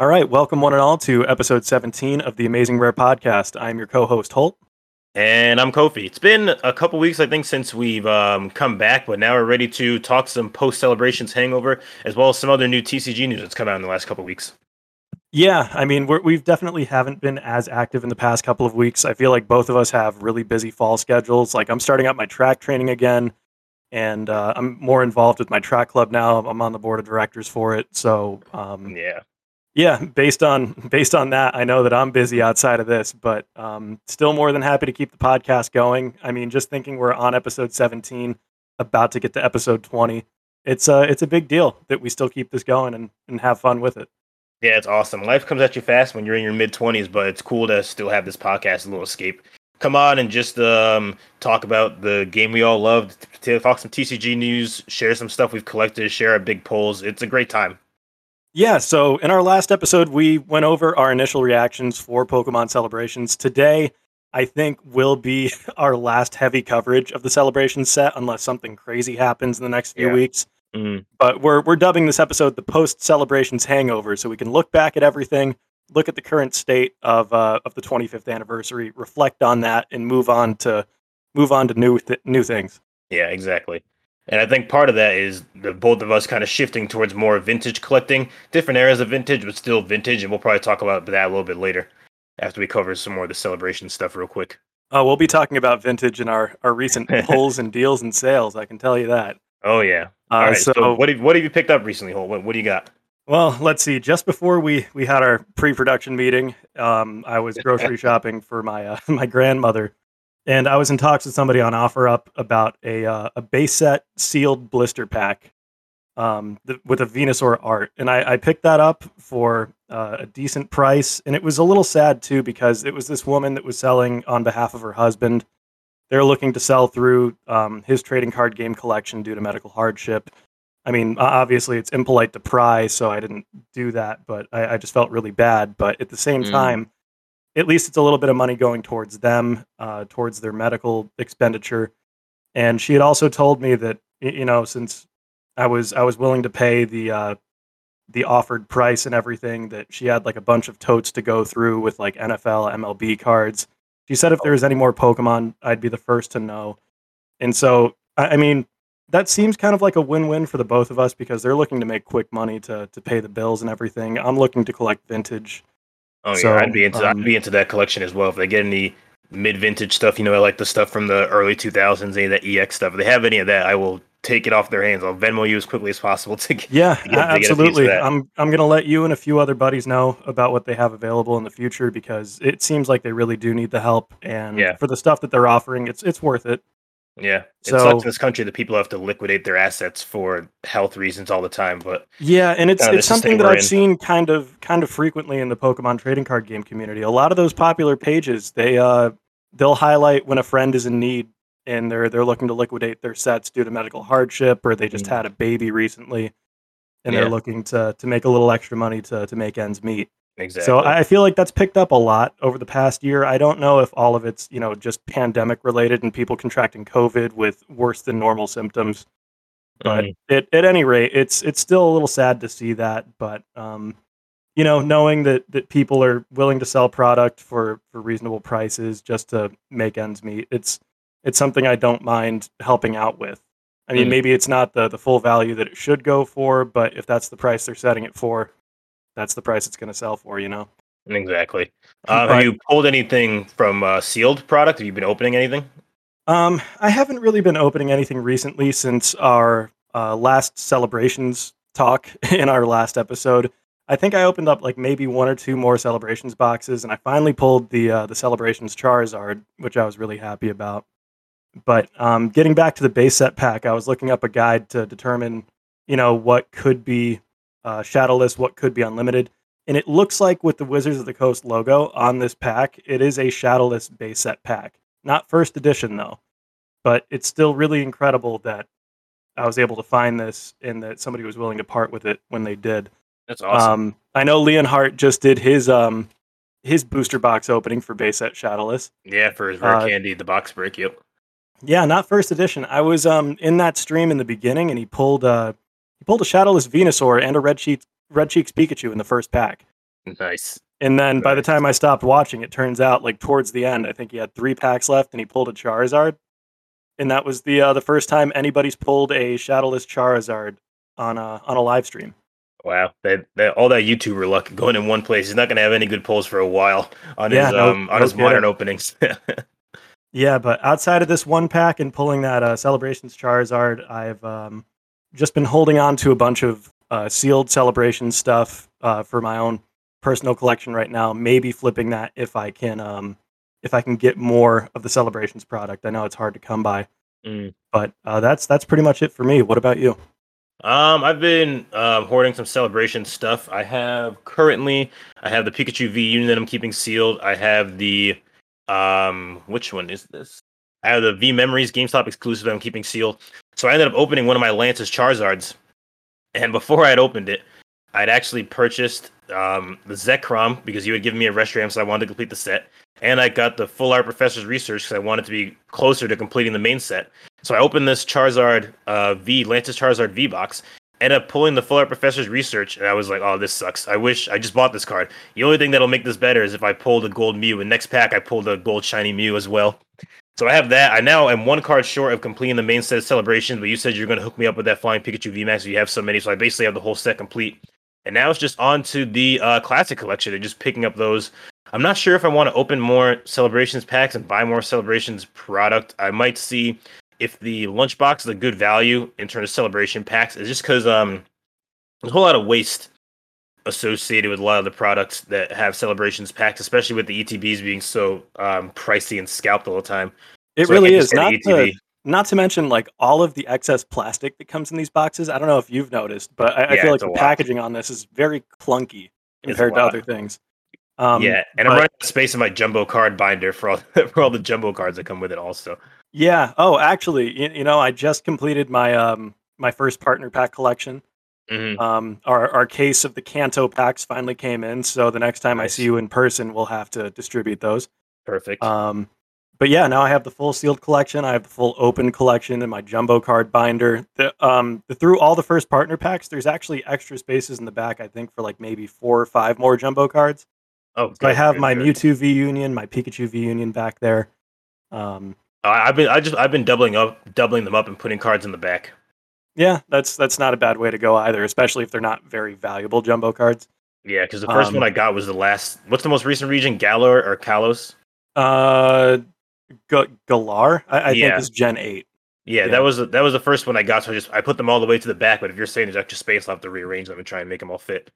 All right, welcome one and all to episode 17 of the Amazing Rare Podcast. I'm your co-host Holt. And I'm Kofi. It's been a couple weeks, I think, since we've um, come back, but now we're ready to talk some post celebrations hangover, as well as some other new TCG news that's come out in the last couple weeks. Yeah, I mean, we're, we've definitely haven't been as active in the past couple of weeks. I feel like both of us have really busy fall schedules. Like I'm starting up my track training again, and uh, I'm more involved with my track club now. I'm on the board of directors for it, so um, Yeah. Yeah, based on based on that, I know that I'm busy outside of this, but um, still more than happy to keep the podcast going. I mean, just thinking we're on episode 17, about to get to episode 20. It's a it's a big deal that we still keep this going and, and have fun with it. Yeah, it's awesome. Life comes at you fast when you're in your mid 20s, but it's cool to still have this podcast, a little escape. Come on and just um, talk about the game we all loved, talk some TCG news, share some stuff we've collected, share our big polls. It's a great time. Yeah, so in our last episode, we went over our initial reactions for Pokemon celebrations. Today, I think will be our last heavy coverage of the celebration set, unless something crazy happens in the next few Yeah. weeks. Mm, But we're we're dubbing this episode the post celebrations hangover, so we can look back at everything, look at the current state of uh, of the 25th anniversary, reflect on that, and move on to move on to new th- new things. yeah, exactly. And I think part of that is the both of us kind of shifting towards more vintage collecting, different eras of vintage, but still vintage. And we'll probably talk about that a little bit later after we cover some more of the celebration stuff real quick. Uh, we'll be talking about vintage in our our recent pulls and deals and sales. I can tell you that. Oh yeah. Uh, All right. so, So, what have what have you picked up recently, Holt? What, what do you got? well, let's see. Just before we we had our pre-production meeting, um, I was grocery shopping for my uh, my grandmother, and I was in talks with somebody on OfferUp about a uh, a base set sealed blister pack, um, th- with a Venusaur art, and I, I picked that up for uh, a decent price, and it was a little sad too because it was this woman that was selling on behalf of her husband. They're looking to sell through um, his trading card game collection due to medical hardship. I mean, obviously it's impolite to pry, so I didn't do that, but I, I just felt really bad. But at the same Mm. time, at least it's a little bit of money going towards them, uh, towards their medical expenditure. And she had also told me that you know, since I was I was willing to pay the uh, the offered price and everything, that she had like a bunch of totes to go through with like NFL, MLB cards. She said if there was any more Pokemon, I'd be the first to know. And so, I, I mean, that seems kind of like a win-win for the both of us because they're looking to make quick money to to pay the bills and everything. I'm looking to collect vintage. Oh So, yeah, I'd be into um, I'd be into that collection as well. If they get any mid vintage stuff, you know, I like the stuff from the early 2000s, any of that EX stuff. If they have any of that, I will take it off their hands. I'll Venmo you as quickly as possible to get. Yeah, to get- to get a piece of absolutely. I'm I'm gonna let you and a few other buddies know about what they have available in the future because it seems like they really do need the help, and Yeah. for the stuff that they're offering, it's it's worth it. Yeah, it So- sucks in this country that people have to liquidate their assets for health reasons all the time. But Yeah, and it's it's something that I've in. seen kind of kind of frequently in the Pokemon trading card game community. A lot of those popular pages, they uh they'll highlight when a friend is in need and they're they're looking to liquidate their sets due to medical hardship or they just Mhm. had a baby recently and Yeah. they're looking to to make a little extra money to to make ends meet. Exactly, So I feel like that's picked up a lot over the past year. I don't know if all of it's you know just pandemic related and people contracting COVID with worse than normal symptoms. But Mhm. at, at any rate, it's it's still a little sad to see that. But um, you know, knowing that that people are willing to sell product for for reasonable prices just to make ends meet, it's it's something I don't mind helping out with. I mean, Mm. maybe it's not the the full value that it should go for, but if that's the price they're setting it for, that's the price it's going to sell for. You know. exactly. Uh, have you pulled anything from uh, sealed product? Have you been opening anything? Um, I haven't really been opening anything recently since our uh, last celebrations talk in our last episode. I think I opened up like maybe one or two more celebrations boxes, and I finally pulled the uh, the celebrations Charizard, which I was really happy about. But um, getting back to the base set pack, I was looking up a guide to determine, you know, what could be uh, shadowless, what could be unlimited, and it looks like with the Wizards of the Coast logo on this pack, it is a shadowless base set pack. Not first edition though, but it's still really incredible that I was able to find this and that somebody was willing to part with it when they did. That's awesome. Um, I know Leonhart just did his um his booster box opening for base set Shadowless. yeah, for his rare uh, candy, the box break. Yep. Yeah, not first edition. I was um in that stream in the beginning, and he pulled uh pulled a Shadowless Venusaur and a Red Cheeks Red Cheeks Pikachu in the first pack. Nice. And then by the time I stopped watching, it turns out like towards the end, I think he had three packs left, and he pulled a Charizard, and that was the uh, the first time anybody's pulled a Shadowless Charizard on a on a live stream. Wow, that, that all that YouTuber luck going in one place. He's not gonna have any good pulls for a while on Yeah, his no- um on no his modern openings. Yeah, but outside of this one pack and pulling that uh, Celebrations Charizard, I've um, just been holding on to a bunch of uh, sealed Celebrations stuff uh, for my own personal collection right now. Maybe flipping that if I can, um, if I can get more of the Celebrations product. I know it's hard to come by, Mm. but uh, that's that's pretty much it for me. What about you? Um, I've been um, hoarding some celebration stuff. I have currently, I have the Pikachu V Union that I'm keeping sealed. I have the, um, which one is this? I have the V Memories GameStop exclusive that I'm keeping sealed. So I ended up opening one of my Lance's Charizards, and before I had opened it, I'd actually purchased um, the Zekrom because you had given me a Reshiram, so I wanted to complete the set. And I got the Full Art Professor's Research because I wanted to be closer to completing the main set. So I opened this Charizard uh, V, Lance's Charizard V box, ended up pulling the Full Art Professor's Research, and I was like, oh, this sucks. I wish I just bought this card. The only thing that'll make this better is if I pulled a gold Mew, and next pack I pulled a gold shiny Mew as well. So I have that. I now am one card short of completing the main set of celebrations, but you said you're going to hook me up with that Flying Pikachu VMAX. You have so many, so I basically have the whole set complete. And now it's just on to the uh, classic collection and just picking up those. I'm not sure if I want to open more celebrations packs and buy more celebrations product. I might see if the lunchbox is a good value in terms of celebration packs. It's just because um, there's a whole lot of waste associated with a lot of the products that have celebrations packs, especially with the ETBs being so um, pricey and scalped all the time. It So really is not to not to mention like all of the excess plastic that comes in these boxes. I don't know if you've noticed, but I, I feel like the lot. packaging on this is very clunky compared to other things. Um, yeah, and I'm running out of space in my jumbo card binder for all for all the jumbo cards that come with it. Also, Yeah. Oh, actually, you, you know, I just completed my um my first partner pack collection. Mhm. Um, our our case of the Kanto packs finally came in, so the next time I see you in person, we'll have to distribute those. perfect. Um, but yeah, now I have the full sealed collection. I have the full open collection in my jumbo card binder. The um the, through all the first partner packs, there's actually extra spaces in the back. I think for like maybe four or five more jumbo cards. oh, So I have good, my good. Mewtwo V Union, my Pikachu V Union back there. Um, I- I've been I just I've been doubling up, doubling them up, and putting cards in the back. Yeah, that's that's not a bad way to go either, especially if they're not very valuable jumbo cards. Yeah, because the first Um, one I got was the last. What's the most recent region? Galar or Kalos? Uh, G- Galar, I, I Yeah. think is Gen Eight. Yeah, Yeah. that was that was the first one I got. So I just I put them all the way to the back. But if you're saying there's extra space, I'll have to rearrange them and try and make them all fit.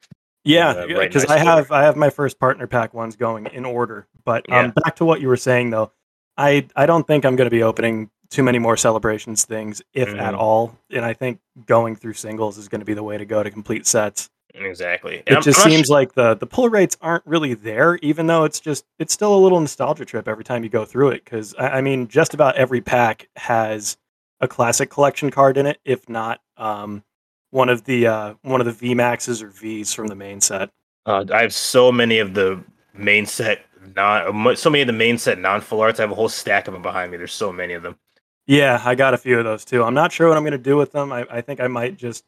Yeah, Uh, right because I have I have my first partner pack ones going in order. But um, Yeah. back to what you were saying though, I I don't think I'm going to be opening too many more celebrations things, if at Mhm. all. And I think going through singles is going to be the way to go to complete sets. Exactly. And It I'm- just I'm seems like the the pull rates aren't really there, even though it's just it's still a little nostalgia trip every time you go through it. Because I, I mean, just about every pack has a classic collection card in it, if not um, one of the uh, one of the V Maxes or Vs from the main set. Uh, I have so many of the main set non, so many of the main set non full arts. I have a whole stack of them behind me. There's so many of them. Yeah, I got a few of those too. I'm not sure what I'm going to do with them. I, I think I might just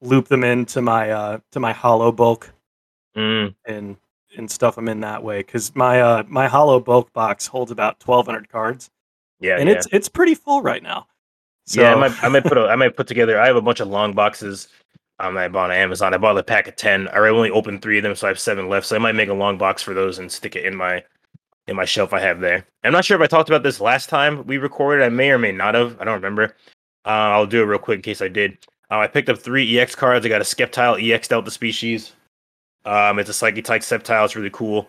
loop them into my uh, to my hollow bulk Mm, and and stuff them in that way because my uh, my hollow bulk box holds about 1,200 cards. yeah, and yeah. it's it's pretty full right now. So, yeah, I might, I might put a, I might put together. I have a bunch of long boxes. Um, I bought on Amazon. I bought a pack of ten. I only opened three of them, so I have seven left. So I might make a long box for those and stick it in my in my shelf I have there. I'm not sure if I talked about this last time we recorded. I may or may not have. I don't remember. Uh, I'll do it real quick in case I did. Uh, I picked up three EX cards. I got a Sceptile EX Delta species. Um, it's a Psychic type Sceptile. It's really cool.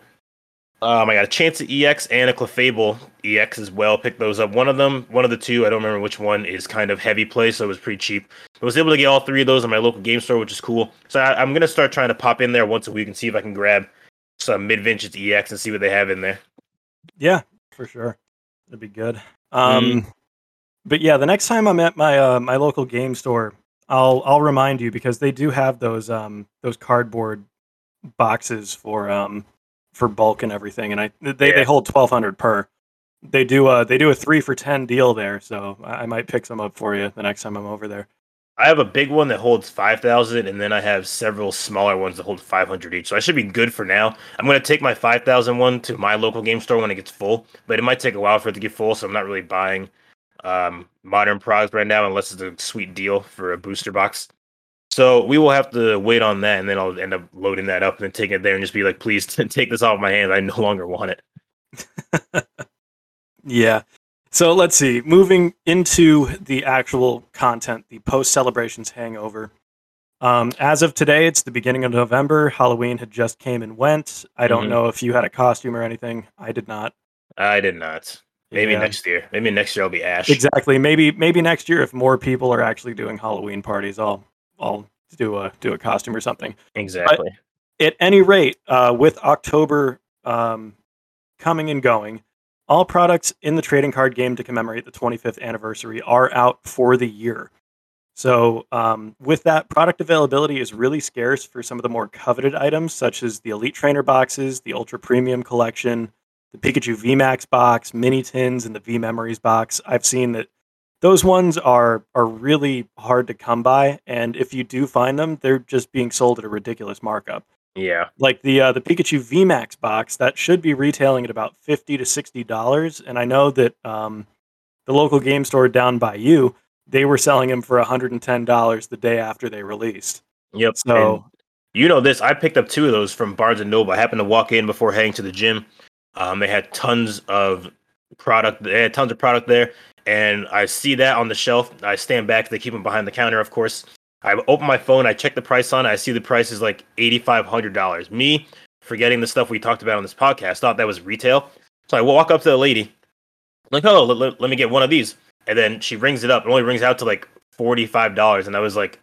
Um, I got a Chansey EX and a Clefable EX as well. Picked those up. One of them, one of the two, I don't remember which one, is kind of heavy play, so it was pretty cheap. I was able to get all three of those in my local game store, which is cool. So I, I'm gonna start trying to pop in there once a week and see if I can grab some mid vintage EX and see what they have in there. Yeah, for sure, that'd be good. Um, Mm-hmm. but yeah, the next time I'm at my uh, my local game store, I'll I'll remind you because they do have those um those cardboard boxes for um for bulk and everything, and I they, Yeah. they hold 1,200 per. They do a they do a three for ten deal there, so I I might pick some up for you the next time I'm over there. I have a big one that holds 5,000, and then I have several smaller ones that hold 500 each. So I should be good for now. I'm going to take my 5,000 one to my local game store when it gets full, but it might take a while for it to get full. So I'm not really buying um, modern products right now unless it's a sweet deal for a booster box. So we will have to wait on that, and then I'll end up loading that up and then taking it there and just be like, please take this off my hands. I no longer want it. yeah. So let's see. Moving into the actual content, the post celebrations hangover. Um, as of today, it's the beginning of November. Halloween had just came and went. I don't Mhm. know if you had a costume or anything. I did not. I did not. Maybe Yeah. next year. Maybe next year I'll be Ash. Exactly. Maybe maybe next year, if more people are actually doing Halloween parties, I'll I'll do a do a costume or something. Exactly. At any rate, uh, with October um, coming and going, all products in the trading card game to commemorate the 25th anniversary are out for the year. So, um, with that, product availability is really scarce for some of the more coveted items, such as the Elite Trainer boxes, the Ultra Premium Collection, the Pikachu VMAX box, Mini Tins, and the V Memories box. I've seen that those ones are are really hard to come by, and if you do find them, they're just being sold at a ridiculous markup yeah. like the uh, the Pikachu VMAX box that should be retailing at about fifty to sixty dollars, and I know that um, the local game store down by you they were selling them for hundred and ten dollars the day after they released. Yep. So And you know this. I picked up two of those from Barnes and Noble. I happened to walk in before heading to the gym. Um, they had tons of product. They had tons of product there, and I see that on the shelf. I stand back. They keep them behind the counter, of course. I open my phone. I check the price on. it, I see the price is like eighty five hundred dollars. Me forgetting the stuff we talked about on this podcast. Thought that was retail. So I walk up to the lady, like, oh, let, let- me get one of these. And then she rings it up. It only rings out to like forty five dollars, and I was like,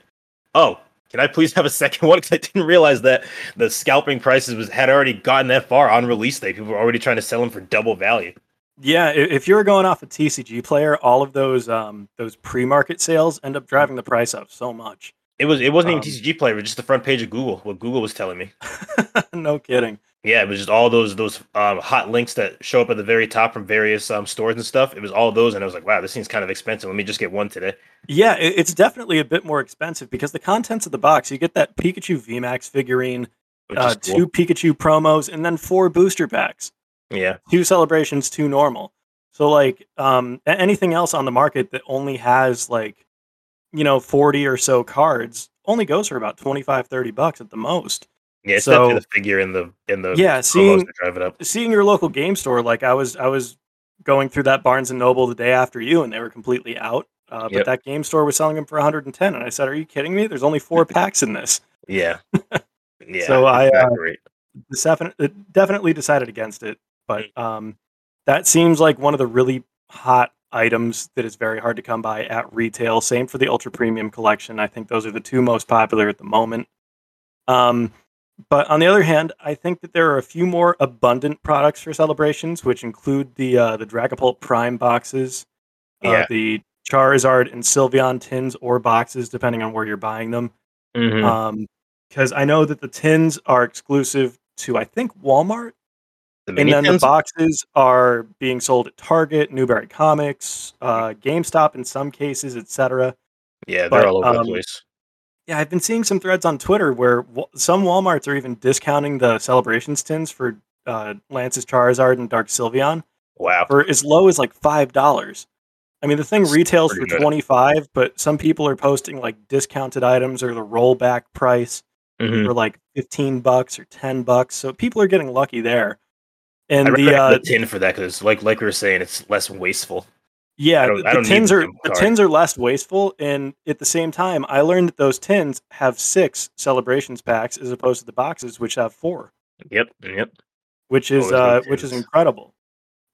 oh, can I please have a second one? Because I didn't realize that the scalping prices was had already gotten that far on release day. People were already trying to sell them for double value. Yeah, if you're going off a TCG player, all of those um, those pre market sales end up driving the price up so much. It was it wasn't Um, even TCG Player, it was just the front page of Google. What Google was telling me. no kidding. Yeah, it was just all those those um, hot links that show up at the very top from various um, stores and stuff. It was all those, and I was like, wow, this seems kind of expensive. Let me just get one today. Yeah, it's definitely a bit more expensive because the contents of the box, you get that Pikachu VMAX figurine, uh, cool. two Pikachu promos, and then four booster packs. Yeah, two celebrations, two normal. So like um anything else on the market that only has like you know 40 or so cards only goes for about 25 30 bucks at the most. yeah. It's So- the figure in the in the Yeah, seeing- drive it up. Seeing your local game store like I was I was going through that Barnes and Noble the day after you and they were completely out. Uh, but Yep. that game store was selling them for 110 and I said, "Are you kidding me? There's only 4 packs in this." Yeah, yeah. So I, uh, exactly. This defin- definitely decided against it, but um, that seems like one of the really hot items that is very hard to come by at retail. Same for the ultra premium collection. I think those are the two most popular at the moment. Um, but on the other hand, I think that there are a few more abundant products for celebrations, which include the uh, the Dragapult Prime boxes, uh, Yeah. the Charizard and Sylveon tins or boxes, depending on where you're buying them Mhm. um because i know that the tins are exclusive to i think walmart the and then the boxes are being sold at target newbury comics uh gamestop in some cases etc yeah, they're but, all over um, the place. yeah i've been seeing some threads on twitter where wa- some walmarts are even discounting the celebrations tins for uh lance's charizard and dark sylveon Wow. for as low as like five dollars i mean the thing That's retails for good. 25 but some people are posting like discounted items or the rollback price Mhm. for like 15 bucks or 10 bucks. So people are getting lucky there. And the uh, the tin for that because, like like we were saying, it's less wasteful. yeah, the, tins are the tins are less wasteful and at the same time I learned that those tins have 6 celebrations packs as opposed to the boxes which have 4, Yep, yep. which is Always uh which is incredible.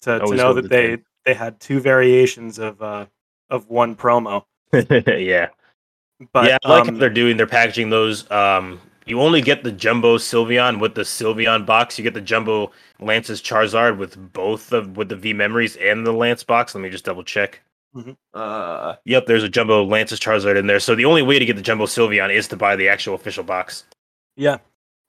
To, to know that the they tin. they had two variations of uh of one promo. yeah, But yeah. I like um, how they're doing. They're packaging those. Um, you only get the jumbo Sylveon with the Sylveon box. You get the jumbo Lance's Charizard with both of with the V memories and the Lance box. Let me just double check. Mhm. Uh, yep, there's a jumbo Lance's Charizard in there. So the only way to get the jumbo Sylveon is to buy the actual official box. yeah.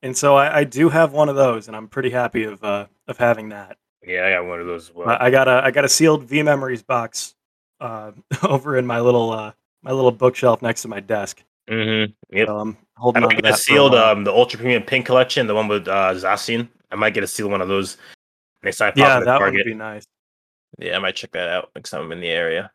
And so I, I do have one of those and I'm pretty happy of uh of having that. Yeah, I got one of those as well. I I got a I got a sealed V Memories box uh, over in my little uh, my little bookshelf next to my desk. Mm-hmm. Yep. So I'm holding I on might to get a that. a sealed, um, the Ultra Premium Pink Collection, the one with uh, Zacian. I might get a sealed one of those next time I pop yeah, into that one Target. would be nice. Yeah, I might check that out next time I'm in the area.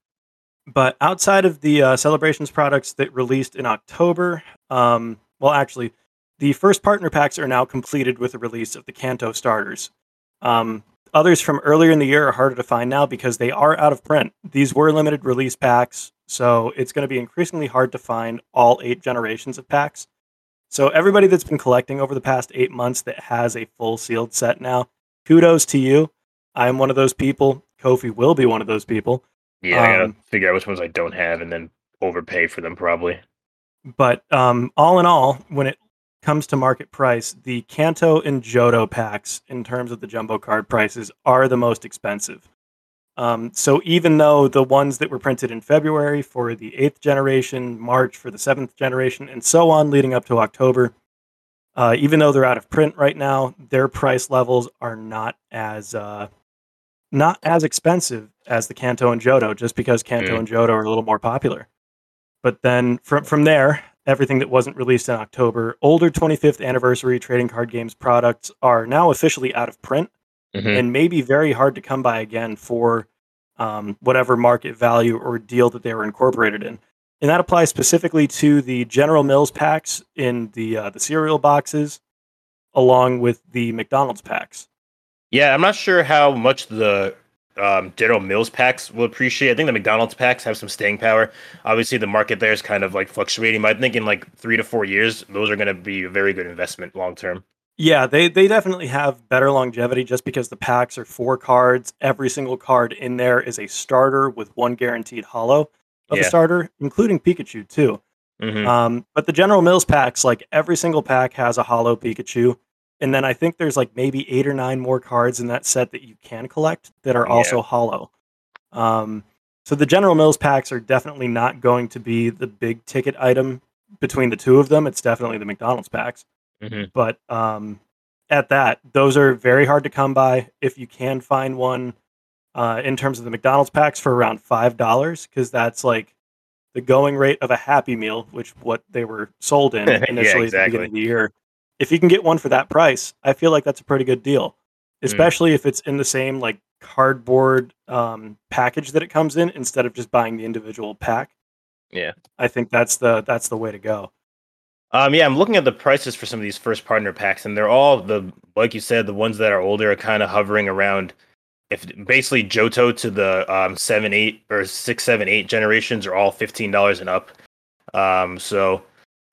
But outside of the uh, celebrations products that released in October, um, well, actually, the first partner packs are now completed with the release of the Kanto starters. Um, others from earlier in the year are harder to find now because they are out of print. These were limited release packs, so it's going to be increasingly hard to find all eight generations of packs. So everybody that's been collecting over the past eight months that has a full sealed set now, kudos to you. I'm one of those people. Kofi will be one of those people. Yeah, I gotta Um, figure out which ones I don't have and then overpay for them probably. But um, all in all, when it comes to market price, the Kanto and Johto packs, in terms of the jumbo card prices, are the most expensive. Um, so even though the ones that were printed in February for the eighth generation, March for the seventh generation, and so on, leading up to October, uh, even though they're out of print right now, their price levels are not as uh, not as expensive as the Kanto and Johto, just because Kanto Mm. and Johto are a little more popular. But then from from there, everything that wasn't released in October, older 25th anniversary trading card games products are now officially out of print Mhm. and may be very hard to come by again for um, whatever market value or deal that they were incorporated in. And that applies specifically to the General Mills packs in the uh, the cereal boxes, along with the McDonald's packs. Yeah, I'm not sure how much the um, General Mills packs will appreciate. I think the McDonald's packs have some staying power. Obviously, the market there is kind of like fluctuating. But I think in like three to four years, those are going to be a very good investment long term. Yeah, they they definitely have better longevity just because the packs are four cards. Every single card in there is a starter with one guaranteed hollow of a starter, including Pikachu too. hmm Um, but the General Mills packs, like every single pack has a hollow Pikachu, and then I think there's like maybe eight or nine more cards in that set that you can collect that are Yeah. also hollow. Um, so the General Mills packs are definitely not going to be the big ticket item between the two of them. It's definitely the McDonald's packs hmm but um, at that, those are very hard to come by. If you can find one uh, in terms of the McDonald's packs for around five dollars, because that's like the going rate of a Happy Meal, which what they were sold in Yeah, initially at the beginning of the year. If you can get one for that price, I feel like that's a pretty good deal, Mm. especially if it's in the same like cardboard um, package that it comes in instead of just buying the individual pack. Yeah. I think that's the that's the way to go. Um, yeah, I'm looking at the prices for some of these first partner packs, and they're all the like you said, the ones that are older are kind of hovering around. If basically Johto to the um, seven, eight, or six, seven, eight generations are all fifteen dollars and up. Um, so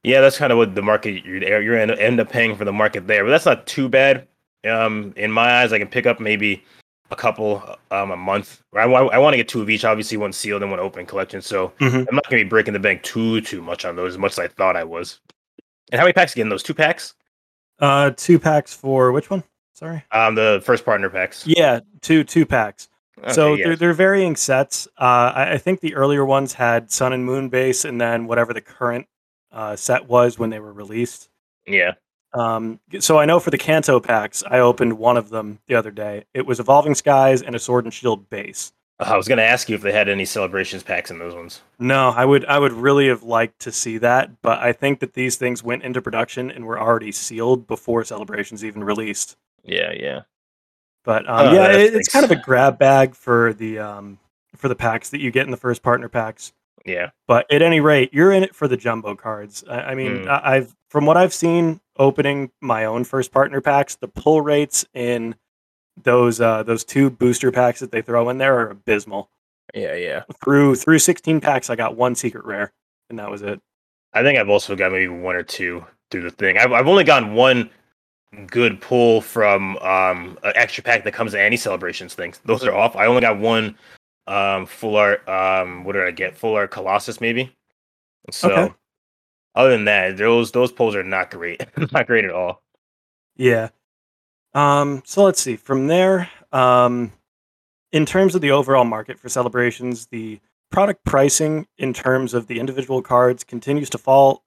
yeah, that's kind of what the market you're you're end end up paying for the market there, but that's not too bad. Um, in my eyes, I can pick up maybe a couple um a month. I, I want to get two of each, obviously one sealed and one open collection. So Mhm. I'm not gonna be breaking the bank too too much on those as much as I thought I was. And how many packs again? Those two packs? Uh, two packs for which one? Sorry. Um, the first partner packs. Yeah, two two packs. so Okay, yeah. they're they're varying sets. Uh, I, I think the earlier ones had Sun and Moon base, and then whatever the current uh, set was when they were released. yeah, Um, so I know for the Kanto packs, I opened one of them the other day. It was Evolving Skies and a Sword and Shield base. I was gonna ask you if they had any celebrations packs in those ones. No, I would I would really have liked to see that, but I think that these things went into production and were already sealed before celebrations even released. Yeah, yeah, But um, Oh, yeah, it, it's kind of a grab bag for the um, for the packs that you get in the first partner packs. yeah. But at any rate, you're in it for the jumbo cards. I, I mean, Mm. I, I've from what I've seen opening my own first partner packs, the pull rates in those uh, those two booster packs that they throw in there are abysmal. Yeah, yeah. Through through 16 packs, I got one secret rare, and that was it. I think I've also got maybe one or two through the thing. I've I've only gotten one good pull from um an extra pack that comes in any celebrations things. Those are off. I only got one um full art um what did I get? Full art Colossus maybe. So Okay. other than that, those those pulls are not great. not great at all. Yeah. Um, so let's see. From there, um, in terms of the overall market for celebrations, the product pricing in terms of the individual cards continues to fall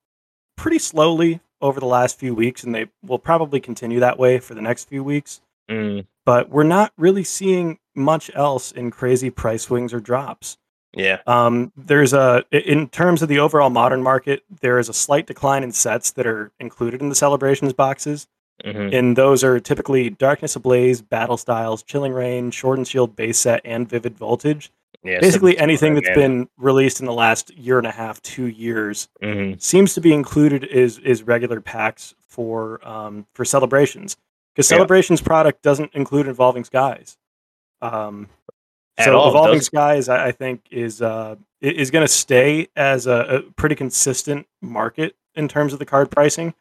pretty slowly over the last few weeks, and they will probably continue that way for the next few weeks. Mm, But we're not really seeing much else in crazy price swings or drops. Yeah. Um, there's a in terms of the overall modern market, there is a slight decline in sets that are included in the celebrations boxes, hmm and those are typically Darkness Ablaze, Battle Styles, Chilling Reign, Sword and Shield base set, and Vivid Voltage. Yeah. Basically, anything that's been released in the last year and a half, two years, hmm seems to be included is is regular packs for um, for celebrations because Yeah. celebrations product doesn't include Evolving Skies. Um, At so all, Evolving doesn't- Skies, I, I think, is uh, is going to stay as a, a pretty consistent market in terms of the card pricing.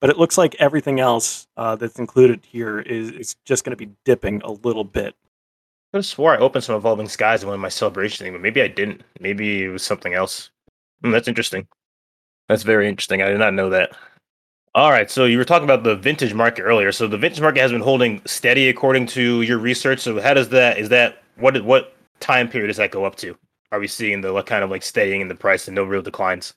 But it looks like everything else uh, that's included here is, is just going to be dipping a little bit. I could have swore I opened some Evolving Skies in one of my celebration things, but maybe I didn't. Maybe it was something else. Hmm, that's interesting. That's very interesting. I did not know that. All right, so you were talking about the vintage market earlier. So the vintage market has been holding steady according to your research. So how does that is that what what time period does that go up to? Are we seeing the like, kind of like staying in the price and no real declines?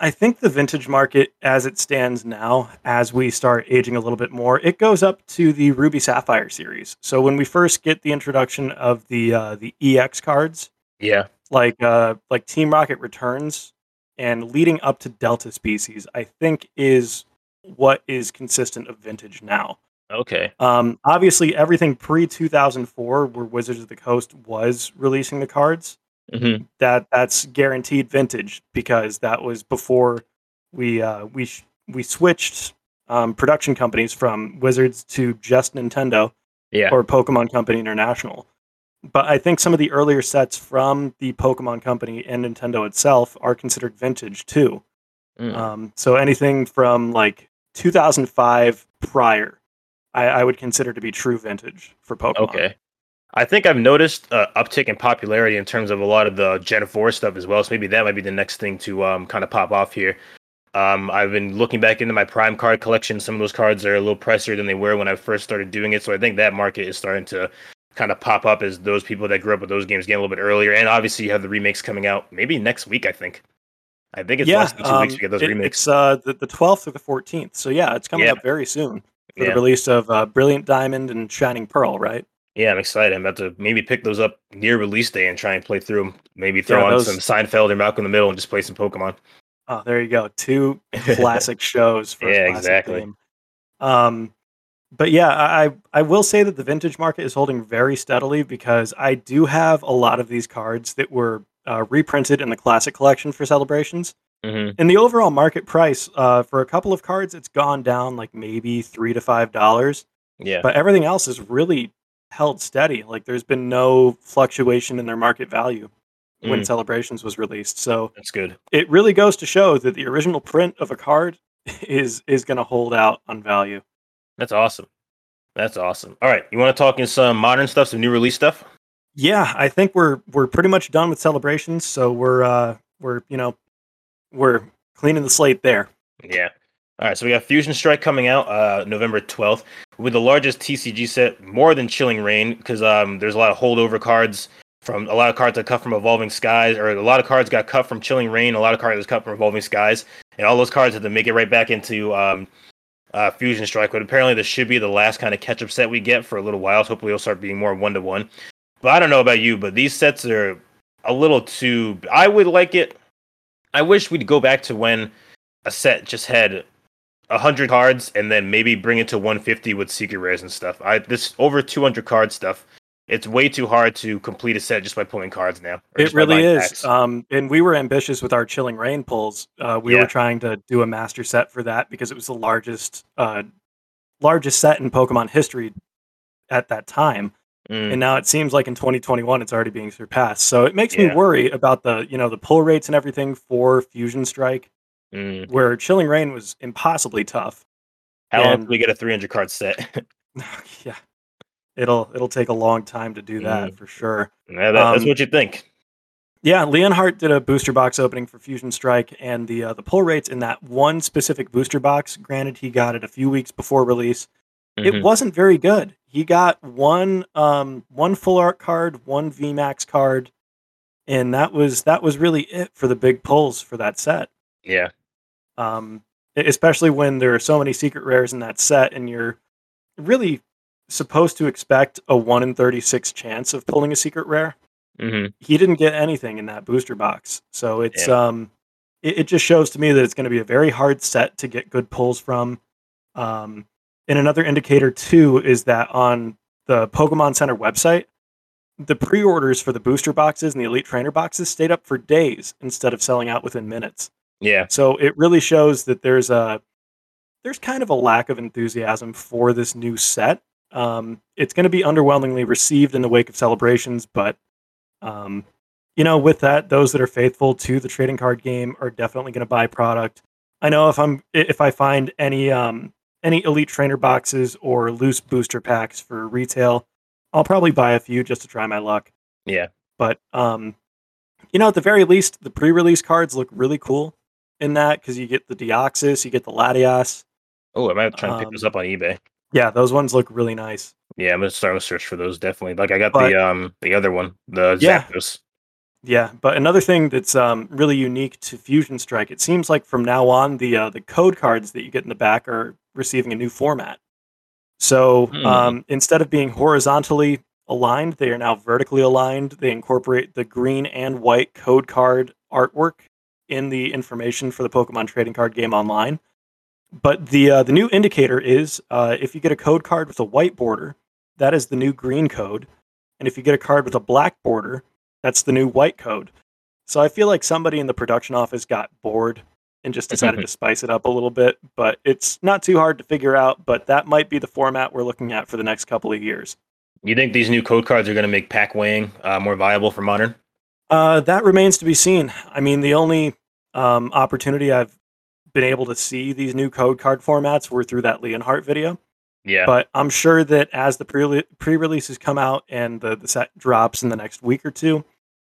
I think the vintage market, as it stands now, as we start aging a little bit more, it goes up to the Ruby Sapphire series. So when we first get the introduction of the uh, the EX cards, Yeah. like uh, like Team Rocket Returns, and leading up to Delta Species, I think is what is consistent of vintage now. Okay. Um, obviously, everything pre two thousand four, where Wizards of the Coast was releasing the cards, hmm that that's guaranteed vintage because that was before we uh, we sh- we switched um, production companies from Wizards to just Nintendo Yeah. or Pokemon Company International. But I think some of the earlier sets from the Pokemon Company and Nintendo itself are considered vintage too. Mm. Um, so anything from like 2005 prior, I, I would consider to be true vintage for Pokemon. Okay. I think I've noticed uh, uptick in popularity in terms of a lot of the Gen 4 stuff as well. So maybe that might be the next thing to um, kind of pop off here. Um, I've been looking back into my Prime card collection. Some of those cards are a little pricier than they were when I first started doing it. So I think that market is starting to kind of pop up as those people that grew up with those games get a little bit earlier. And obviously, you have the remakes coming out maybe next week, I think. I think it's yeah, less than two um, weeks we get those it- remakes. it's uh, the, the 12th or the 14th. So yeah, it's coming Yeah. up very soon for Yeah. the release of uh, Brilliant Diamond and Shining Pearl, right? Yeah, I'm excited. I'm about to maybe pick those up near release day and try and play through them. Maybe throw Yeah, on those- some Seinfeld or Malcolm in the Middle and just play some Pokemon. Oh, there you go. Two classic shows for Yeah, a classic exactly. game. Um, but yeah, I I will say that the vintage market is holding very steadily because I do have a lot of these cards that were uh, reprinted in the classic collection for celebrations. hmm And the overall market price uh, for a couple of cards, it's gone down like maybe three to five dollars. Yeah. But everything else is really held steady. Like there's been no fluctuation in their market value when Mm. Celebrations was released. So That's good. it really goes to show that the original print of a card is is going to hold out on value. That's awesome. That's awesome. All right, you want to talk in some modern stuff, some new release stuff? Yeah, I think we're we're pretty much done with celebrations. So we're uh we're you know we're cleaning the slate there. Yeah. All right, so we got Fusion Strike coming out uh, November 12th with the largest TCG set, more than Chilling Reign, because um, there's a lot of holdover cards from a lot of cards that cut from Evolving Skies, or a lot of cards got cut from Chilling Reign, a lot of cards cut from Evolving Skies, and all those cards had to make it right back into um, uh, Fusion Strike. But apparently, this should be the last kind of catch up set we get for a little while. So hopefully, it'll start being more one to one. But I don't know about you, but these sets are a little too. I would like it. I wish we'd go back to when a set just had hundred cards and then maybe bring it to 150 with secret rares and stuff. I this over 200 card stuff. It's way too hard to complete a set just by pulling cards now. It really is. Um, and we were ambitious with our Chilling Reign pulls. Uh, we Yeah. were trying to do a master set for that because it was the largest uh, largest set in Pokemon history at that time. Mm, And now it seems like in 2021 it's already being surpassed. So it makes me worry about the you know the pull rates and everything for Fusion Strike, mm. where Chilling Reign was impossibly tough. How long and- do we get a 300 card set? yeah, it'll it'll take a long time to do that Mm. for sure. Yeah, that- that's Um, what you think. Yeah, Leonhart did a booster box opening for Fusion Strike, and the uh, the pull rates in that one specific booster box. Granted, he got it a few weeks before release. Mhm. It wasn't very good. He got one um one full art card, one VMAX card, and that was that was really it for the big pulls for that set. Yeah, Um, especially when there are so many secret rares in that set, and you're really supposed to expect a one in thirty six chance of pulling a secret rare. hmm he didn't get anything in that booster box. So it's Yeah. um it, it just shows to me that it's going to be a very hard set to get good pulls from. Um and another indicator too is that on the Pokemon Center website, the pre-orders for the booster boxes and the elite trainer boxes stayed up for days instead of selling out within minutes. Yeah. So it really shows that there's a there's kind of a lack of enthusiasm for this new set. Um, it's going to be underwhelmingly received in the wake of celebrations, but um, you know, with that, those that are faithful to the trading card game are definitely going to buy product. I know if I'm if I find any um, any elite trainer boxes or loose booster packs for retail, I'll probably buy a few just to try my luck. Yeah. But um, you know, at the very least, the pre-release cards look really cool in that because you get the Deoxys, you get the Latias. Oh, I might try and pick Um, this up on eBay. Yeah, those ones look really nice. Yeah, I'm gonna start a search for those definitely. Like I got But- the um the other one, the Yeah. Zapdos. Yeah, but another thing that's um, really unique to Fusion Strike, it seems like from now on the uh, the code cards that you get in the back are receiving a new format. So Hmm. um, instead of being horizontally aligned, they are now vertically aligned. They incorporate the green and white code card artwork in the information for the Pokemon trading card game online. But the uh, the new indicator is uh, if you get a code card with a white border, that is the new green code, and if you get a card with a black border, that's the new white code. So I feel like somebody in the production office got bored and just decided to spice it up a little bit, but it's not too hard to figure out, but that might be the format we're looking at for the next couple of years. You think these new code cards are gonna make pack weighing uh, more viable for modern? Uh, that remains to be seen. I mean, the only um, opportunity I've been able to see these new code card formats were through that Leonhart video. Yeah. But I'm sure that as the pre pre releases come out and the, the set drops in the next week or two,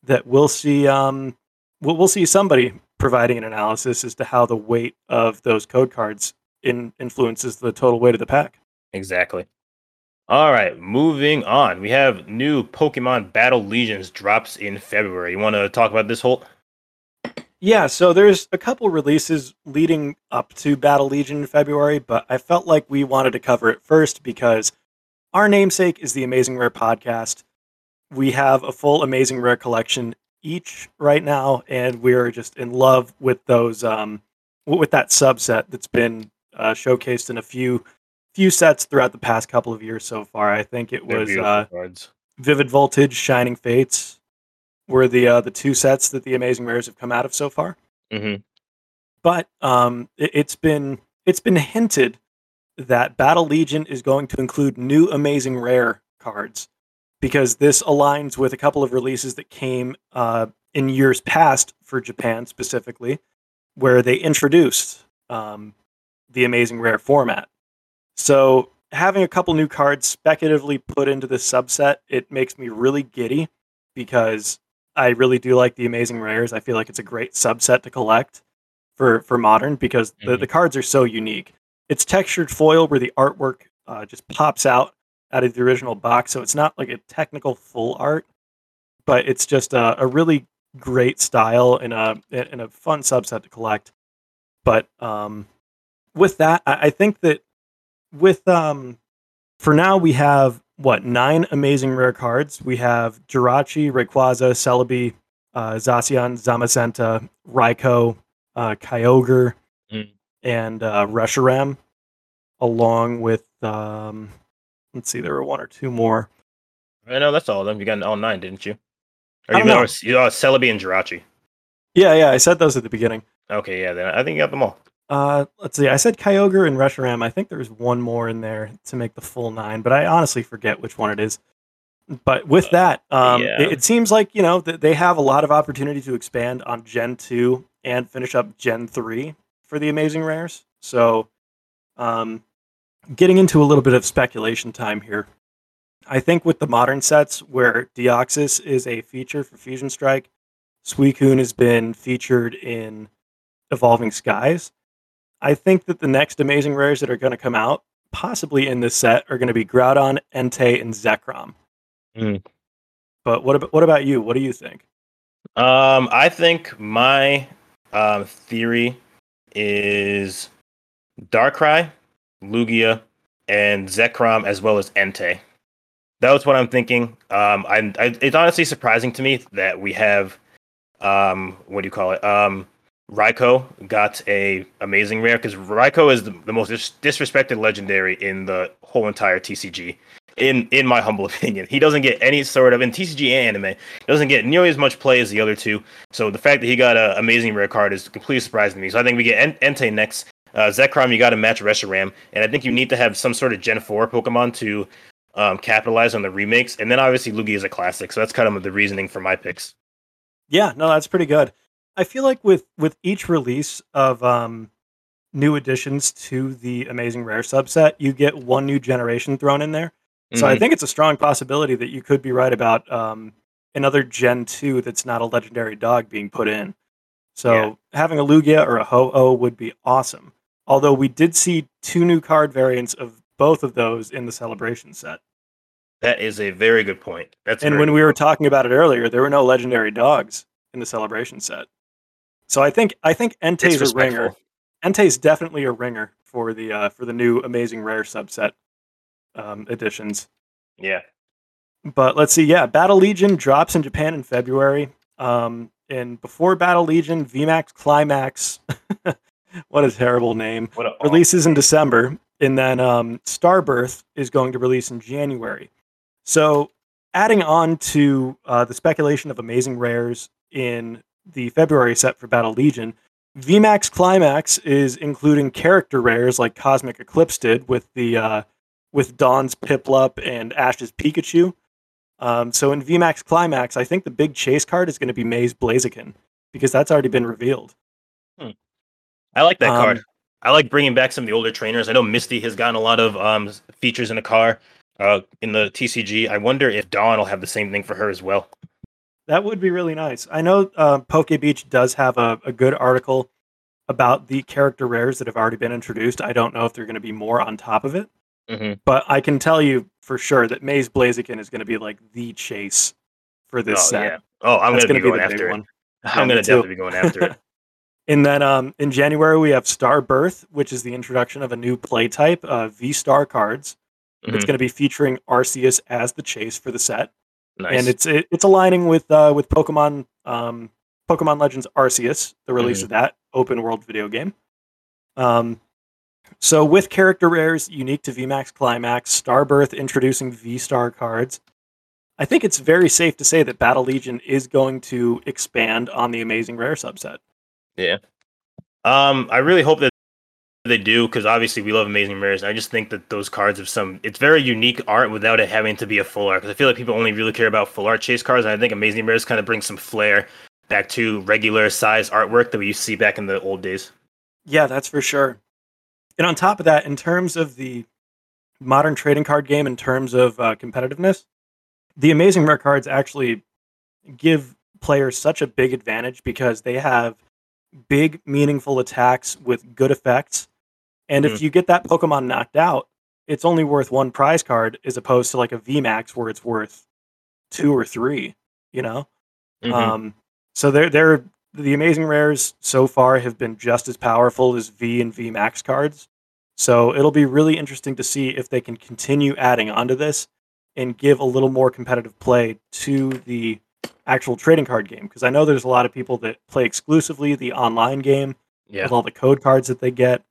that we'll see um we'll, we'll see somebody providing an analysis as to how the weight of those code cards in influences the total weight of the pack. Exactly. All right, moving on. We have new Pokemon Battle Legions drops in February. You want to talk about this, Holt? Yeah, so there's a couple releases leading up to Battle Legion in February, but I felt like we wanted to cover it first because our namesake is the Amazing Rare podcast. We have a full Amazing Rare collection each right now, and we're just in love with those um, with that subset that's been uh, showcased in a few few sets throughout the past couple of years so far. I think it was uh. Vivid Voltage, Shining Fates were the uh, the two sets that the Amazing Rares have come out of so far hmm but um, it, it's been it's been hinted that Battle Legion is going to include new Amazing Rare cards because this aligns with a couple of releases that came uh, in years past for Japan specifically, where they introduced um, the Amazing Rare format. So having a couple new cards speculatively put into this subset, it makes me really giddy because I really do like the Amazing Rares. I feel like it's a great subset to collect for for modern because the, Mhm. the cards are so unique. It's textured foil where the artwork uh, just pops out out of the original box, so it's not like a technical full art, but it's just a, a really great style and a and a fun subset to collect. But um, with that, I, I think that with um, for now we have what nine amazing rare cards. We have Jirachi, Rayquaza, Celebi, uh, Zacian, Zamazenta, Raikou, uh, Kyogre, Mm. and uh, Reshiram, along with um, let's see, there were one or two more. I know that's all of them. You got all nine, didn't you? Or you know. meant you uh, Celebi and Jirachi. Yeah, yeah, I said those at the beginning. Okay, yeah, then I think you got them all. Uh, let's see. I said Kyogre and Reshiram. I think there's one more in there to make the full nine, but I honestly forget which one it is. But with that, um, yeah. it, it seems like you know that they have a lot of opportunity to expand on Gen two and finish up Gen three for the Amazing Rares. So, um, getting into a little bit of speculation time here. I think with the modern sets where Deoxys is a feature for Fusion Strike, Suicune has been featured in Evolving Skies. I think that the next amazing rares that are going to come out, possibly in this set, are going to be Groudon, Entei, and Zekrom. Mm. But what about what about you? What do you think? Um, I think my um, theory is Darkrai, Lugia, and Zekrom, as well as Entei. that was what I'm thinking. Um, I, I, it's honestly surprising to me that we have, um, what do you call it? Um, Raikou got a amazing rare because Raikou is the, the most dis- disrespected legendary in the whole entire TCG. In in my humble opinion, he doesn't get any sort of in TCG and anime doesn't get nearly as much play as the other two. So the fact that he got an amazing rare card is completely surprising to me. So I think we get en- Entei next. Uh, Zekrom, you got to match Reshiram, and I think you need to have some sort of Gen Four Pokemon to um, capitalize on the remakes. And then obviously Lugia is a classic, so that's kind of the reasoning for my picks. Yeah, no, that's pretty good. I feel like with with each release of um, new additions to the Amazing Rare subset, you get one new generation thrown in there. So I Mhm. think it's a strong possibility that you could be right about um, another Gen two that's not a legendary dog being put in. So Yeah. having a Lugia or a Ho-Oh would be awesome. Although we did see two new card variants of both of those in the celebration set. that is a very good point. That's And when we were talking about it earlier, there were no legendary dogs in the celebration set. So I think I think Entei's a ringer. Entei's definitely a ringer for the uh, for the new amazing rare subset um, editions. yeah, But let's see, yeah, Battle Legion drops in Japan in February. Um, and before Battle Legion, VMAX Climax, what a terrible name, what a releases in December, and then um, Starbirth is going to release in January. So, adding on to uh, the speculation of amazing rares in the February set for Battle Legion, VMAX Climax is including character rares like Cosmic Eclipse did with the uh, with Dawn's Piplup and Ash's Pikachu. Um, so in VMAX Climax, I think the big chase card is going to be May's Blaziken because that's already been revealed. I like that Um, card. I like bringing back some of the older trainers. I know Misty has gotten a lot of um, features in the car uh, in the TCG. I wonder if Dawn will have the same thing for her as well. That would be really nice. I know uh, Poke Beach does have a, a good article about the character rares that have already been introduced. I don't know if they're going to be more on top of it, Mm-hmm. but I can tell you for sure that May's Blaziken is going to be like the chase for this Oh, set. yeah. Oh, I'm going to be going after it. one. I'm going to definitely be going after it. And then um, in January, we have Star Birth, which is the introduction of a new play type, uh, V Star cards. It's Mhm. going to be featuring Arceus as the chase for the set. Nice. and it's it, it's aligning with uh, with Pokemon um, Pokemon Legends Arceus, the release Mhm. of that open world video game. Um, so with character rares unique to VMAX Climax, Starbirth introducing V Star cards, I think it's very safe to say that Battle Legion is going to expand on the Amazing Rare subset. Yeah. Um, I really hope that they do because obviously we love Amazing Rares. I just think that those cards have some. It's very unique art without it having to be a full art. Because I feel like people only really care about full art chase cards, and I think Amazing Rares kind of brings some flair back to regular size artwork that we used to see back in the old days. Yeah, that's for sure. And on top of that, in terms of the modern trading card game, in terms of uh, competitiveness, the Amazing Rare cards actually give players such a big advantage because they have big, meaningful attacks with good effects. And if you get that Pokemon knocked out, it's only worth one prize card as opposed to like a VMAX where it's worth two or three, you know? Mhm. Um, so they're they're the amazing rares so far have been just as powerful as V and V Max cards. So it'll be really interesting to see if they can continue adding onto this and give a little more competitive play to the actual trading card game. Because I know there's a lot of people that play exclusively the online game yeah. with all the code cards that they get.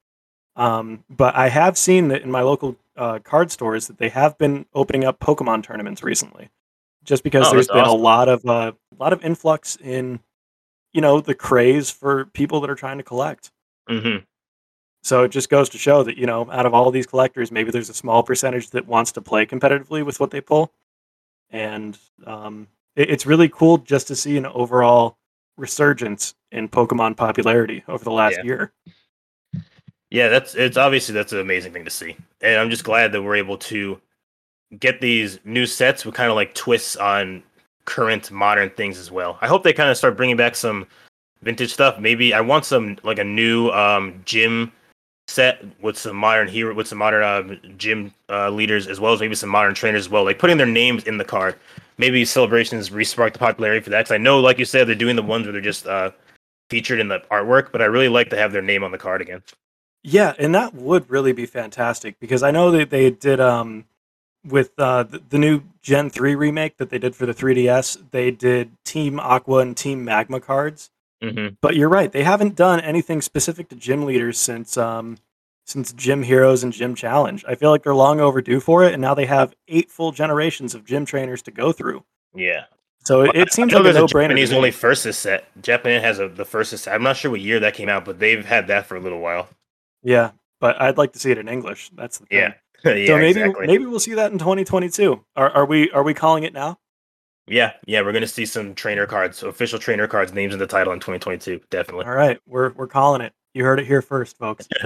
Um, but I have seen that in my local uh, card stores that they have been opening up Pokemon tournaments recently, just because Oh, there's been awesome. a lot of uh, a lot of influx in, you know, the craze for people that are trying to collect. hmm So it just goes to show that you know, out of all these collectors, maybe there's a small percentage that wants to play competitively with what they pull, and um, it, it's really cool just to see an overall resurgence in Pokemon popularity over the last Yeah. year. Yeah, that's it's obviously that's an amazing thing to see, and I'm just glad that we're able to get these new sets with kind of like twists on current modern things as well. I hope they kind of start bringing back some vintage stuff. Maybe I want some like a new um, gym set with some modern hero with some modern uh, gym uh, leaders as well as maybe some modern trainers as well. Like putting their names in the card. Maybe celebrations respark the popularity for that. Because I know, like you said, they're doing the ones where they're just uh, featured in the artwork, but I really like to have their name on the card again. Yeah, and that would really be fantastic because I know that they did um with uh, the, the new Gen 3 remake that they did for the 3DS, they did Team Aqua and Team Magma cards. Mm-hmm. But you're right; they haven't done anything specific to gym leaders since um, since Gym Heroes and Gym Challenge. I feel like they're long overdue for it, and now they have eight full generations of gym trainers to go through. Yeah. So it, it seems like a no-brainer. Japanese only first set. Japan has a, the first set. I'm not sure what year that came out, but they've had that for a little while. Yeah, but I'd like to see it in English. That's the thing. Yeah. yeah, so maybe exactly. maybe we'll see that in 2022. Are, are we are we calling it now? Yeah, yeah, we're gonna see some trainer cards, official trainer cards, names in the title in 2022, definitely. All right, we're we're calling it. You heard it here first, folks.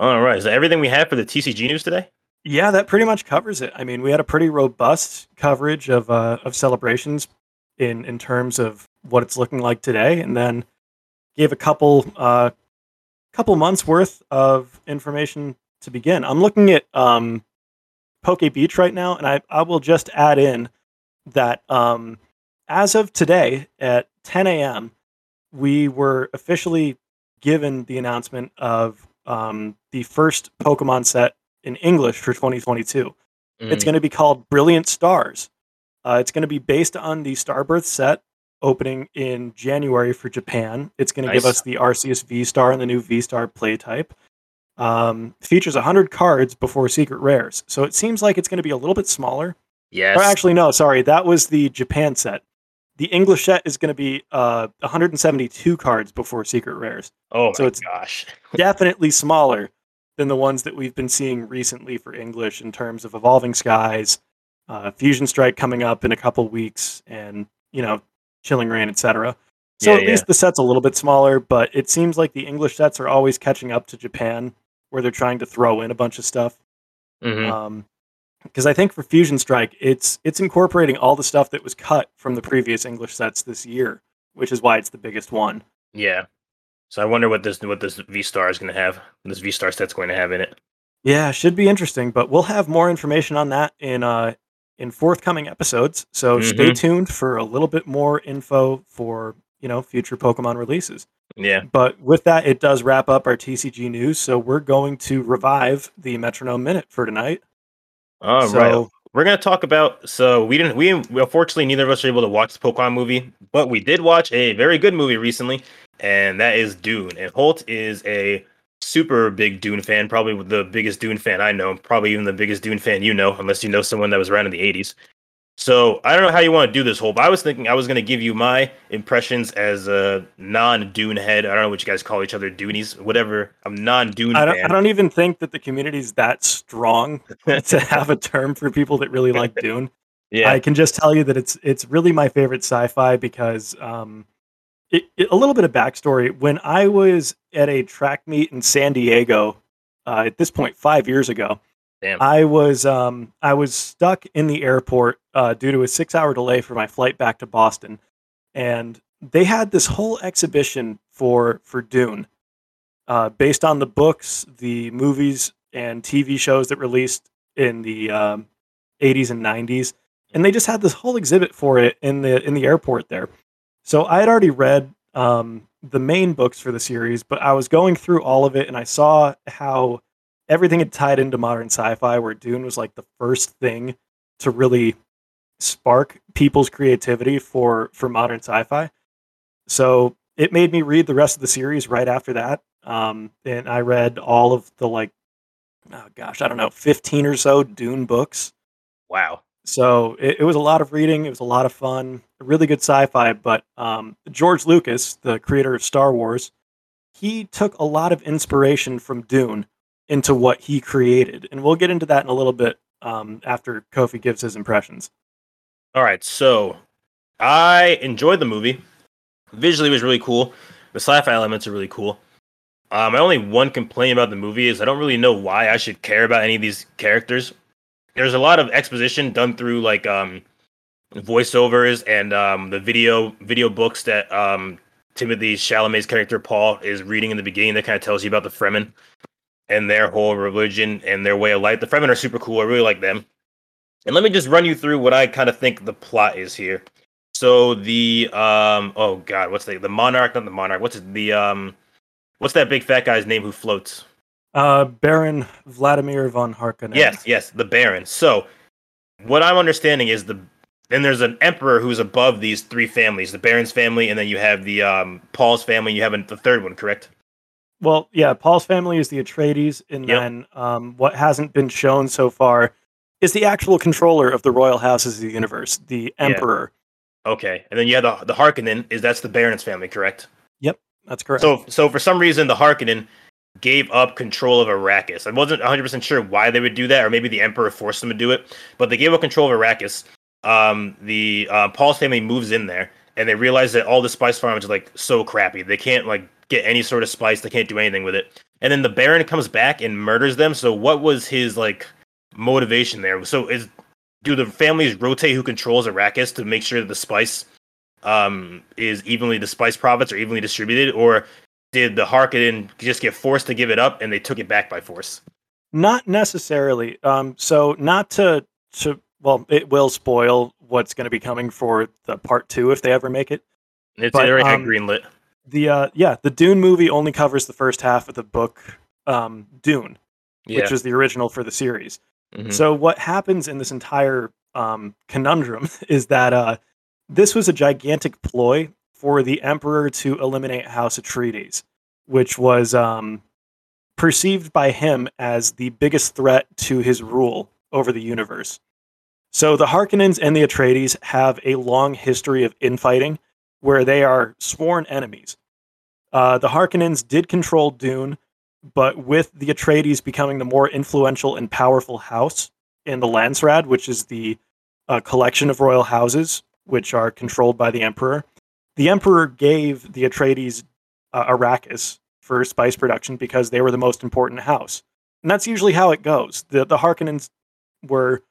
All right, is that everything we have for the TCG news today? Yeah, that pretty much covers it. I mean, we had a pretty robust coverage of uh, of celebrations in in terms of what it's looking like today, and then gave a couple uh, couple months worth of information to begin. I'm looking at um, Poke Beach right now, and I I will just add in that um, as of today at 10 a.m., we were officially given the announcement of um, the first Pokemon set in English for 2022. It's Mm, going to be called Brilliant Stars. Uh, it's going to be based on the Starbirth set opening in January for Japan. It's going to give us the Arceus V Star and the new V Star play type. Um, features 100 cards before secret rares. So it seems like it's going to be a little bit smaller. yes. Or actually, no, sorry, that was the Japan set. The English set is going to be uh, 172 cards before secret rares. oh so my it's- gosh. Definitely smaller than the ones that we've been seeing recently for English in terms of Evolving Skies, uh, Fusion Strike coming up in a couple weeks, and you know, Chilling Reign, etc. So Yeah, at least the set's a little bit smaller, but it seems like the English sets are always catching up to Japan, where they're trying to throw in a bunch of stuff. Mhm. Um, because I think for Fusion Strike, it's it's incorporating all the stuff that was cut from the previous English sets this year, which is why it's the biggest one. Yeah. So I wonder what this what this V Star is going to have. This V Star set's going to have in it. Yeah, should be interesting, but we'll have more information on that in uh in forthcoming episodes. So stay Mhm. tuned for a little bit more info for, you know, future Pokemon releases. Yeah. But with that, it does wrap up our TCG news. So we're going to revive the Metronome Minute for tonight. All right. so We're gonna talk about. So we didn't. We we- unfortunately neither of us were able to watch the Pokemon movie, but we did watch a very good movie recently, and that is Dune. And Holt is a super big Dune fan, probably the biggest Dune fan I know, probably even the biggest Dune fan you know, unless you know someone that was around in the '80s. So I don't know how you want to do this, Holt, But I was thinking I was gonna give you my impressions as a non-Dune head. I don't know what you guys call each other, Doonies, whatever. I'm non-Dune I don't. I don't even think that the community is that strong to have a term for people that really like Dune. yeah. I can just tell you that it's it's really my favorite sci-fi because um, it, it- a little bit of backstory. When I was at a track meet in San Diego, uh, at this point five years ago, Damn. I was um, I was stuck in the airport uh, due to a six-hour delay for my flight back to Boston, and they had this whole exhibition for for Dune, uh, based on the books, the movies, and TV shows that released in the um, 80s and 90s and they just had this whole exhibit for it in the in the airport there. So I had already read um, the main books for the series, but I was going through all of it, and I saw how everything had tied into modern sci-fi, where Dune was like the first thing to really spark people's creativity for for modern sci-fi. So it made me read the rest of the series right after that, um, and I read all of the like, oh gosh, I don't know, fifteen or so Dune books. wow. So it, it was a lot of reading. It was a lot of fun. Really good sci-fi. But um, George Lucas, the creator of Star Wars, he took a lot of inspiration from Dune into what he created, and we'll get into that in a little bit um, after Kofi gives his impressions. All right, so I enjoyed the movie. Visually, it was really cool. The sci-fi elements are really cool. Um, my only one complaint about the movie is I don't really know why I should care about any of these characters. There's a lot of exposition done through like um, voiceovers and um, the video video books that um, Timothée Chalamet's character Paul is reading in the beginning. That kind of tells you about the Fremen and their whole religion and their way of life. The Fremen are super cool. I really like them. And let me just run you through what I kind of think the plot is here. So the um oh god, what's the the monarch? Not the monarch. What's the um what's that big fat guy's name who floats? Uh, Baron Vladimir von Harkonnen. Yes, yes, the Baron. So, what I'm understanding is the then there's an emperor who's above these three families, the Baron's family, and then you have the um, Paul's family. You have the third one, correct? Well, yeah, Paul's family is the Atreides, and Yep. then um, what hasn't been shown so far is the actual controller of the royal houses of the universe, the Yeah. Emperor. Okay, and then you have the the Harkonnen. Is that's the Baron's family, correct? Yep, that's correct. So, so for some reason, the Harkonnen gave up control of Arrakis. I wasn't 100 percent sure why they would do that, or maybe the Emperor forced them to do it. But they gave up control of Arrakis. Um, the uh, Paul's family moves in there, and they realize that all the spice farms are like so crappy. They can't like get any sort of spice. They can't do anything with it. And then the Baron comes back and murders them. So, what was his like motivation there? So, is do the families rotate who controls Arrakis to make sure that the spice um is evenly the spice profits are evenly distributed, or did the Harkonnen just get forced to give it up and they took it back by force? Not necessarily. Um, so not to to well, it will spoil what's going to be coming for the part two if they ever make it. It's But, already um, greenlit. The uh, yeah, the Dune movie only covers the first half of the book um, Dune, Yeah. which was the original for the series. mhm. So what happens in this entire um, conundrum is that uh, this was a gigantic ploy for the Emperor to eliminate House Atreides, which was um, perceived by him as the biggest threat to his rule over the universe. So the Harkonnens and the Atreides have a long history of infighting, where they are sworn enemies. Uh, the Harkonnens did control Dune, but with the Atreides becoming the more influential and powerful house in the Landsraad, which is the uh, collection of royal houses which are controlled by the Emperor, the Emperor gave the Atreides uh, Arrakis for spice production because they were the most important house, and that's usually how it goes. the The Harkonnens were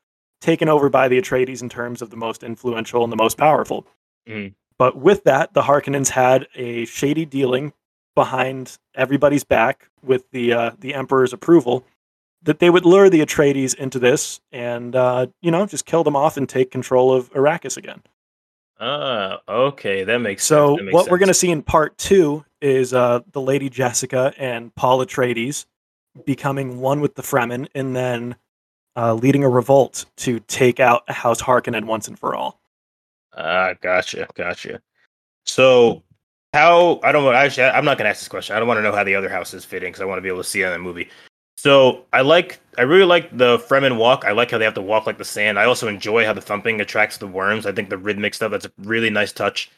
taken over by the Atreides in terms of the most influential and the most powerful. Mhm. But with that, the Harkonnens had a shady dealing behind everybody's back with the uh, the Emperor's approval that they would lure the Atreides into this and uh, you know just kill them off and take control of Arrakis again. Ah, okay, that makes So sense. That makes what we're going to see in part two is uh, the Lady Jessica and Paul Atreides becoming one with the Fremen, and then uh, leading a revolt to take out House Harkonnen once and for all. Ah, gotcha, gotcha. So, how I don't know. Actually, I'm not gonna ask this question. I don't want to know how the other houses fit in because I want to be able to see it in the movie. So, I like, I really like the Fremen walk. I like how they have to walk like the sand. I also enjoy how the thumping attracts the worms. I think the rhythmic stuff that's a really nice touch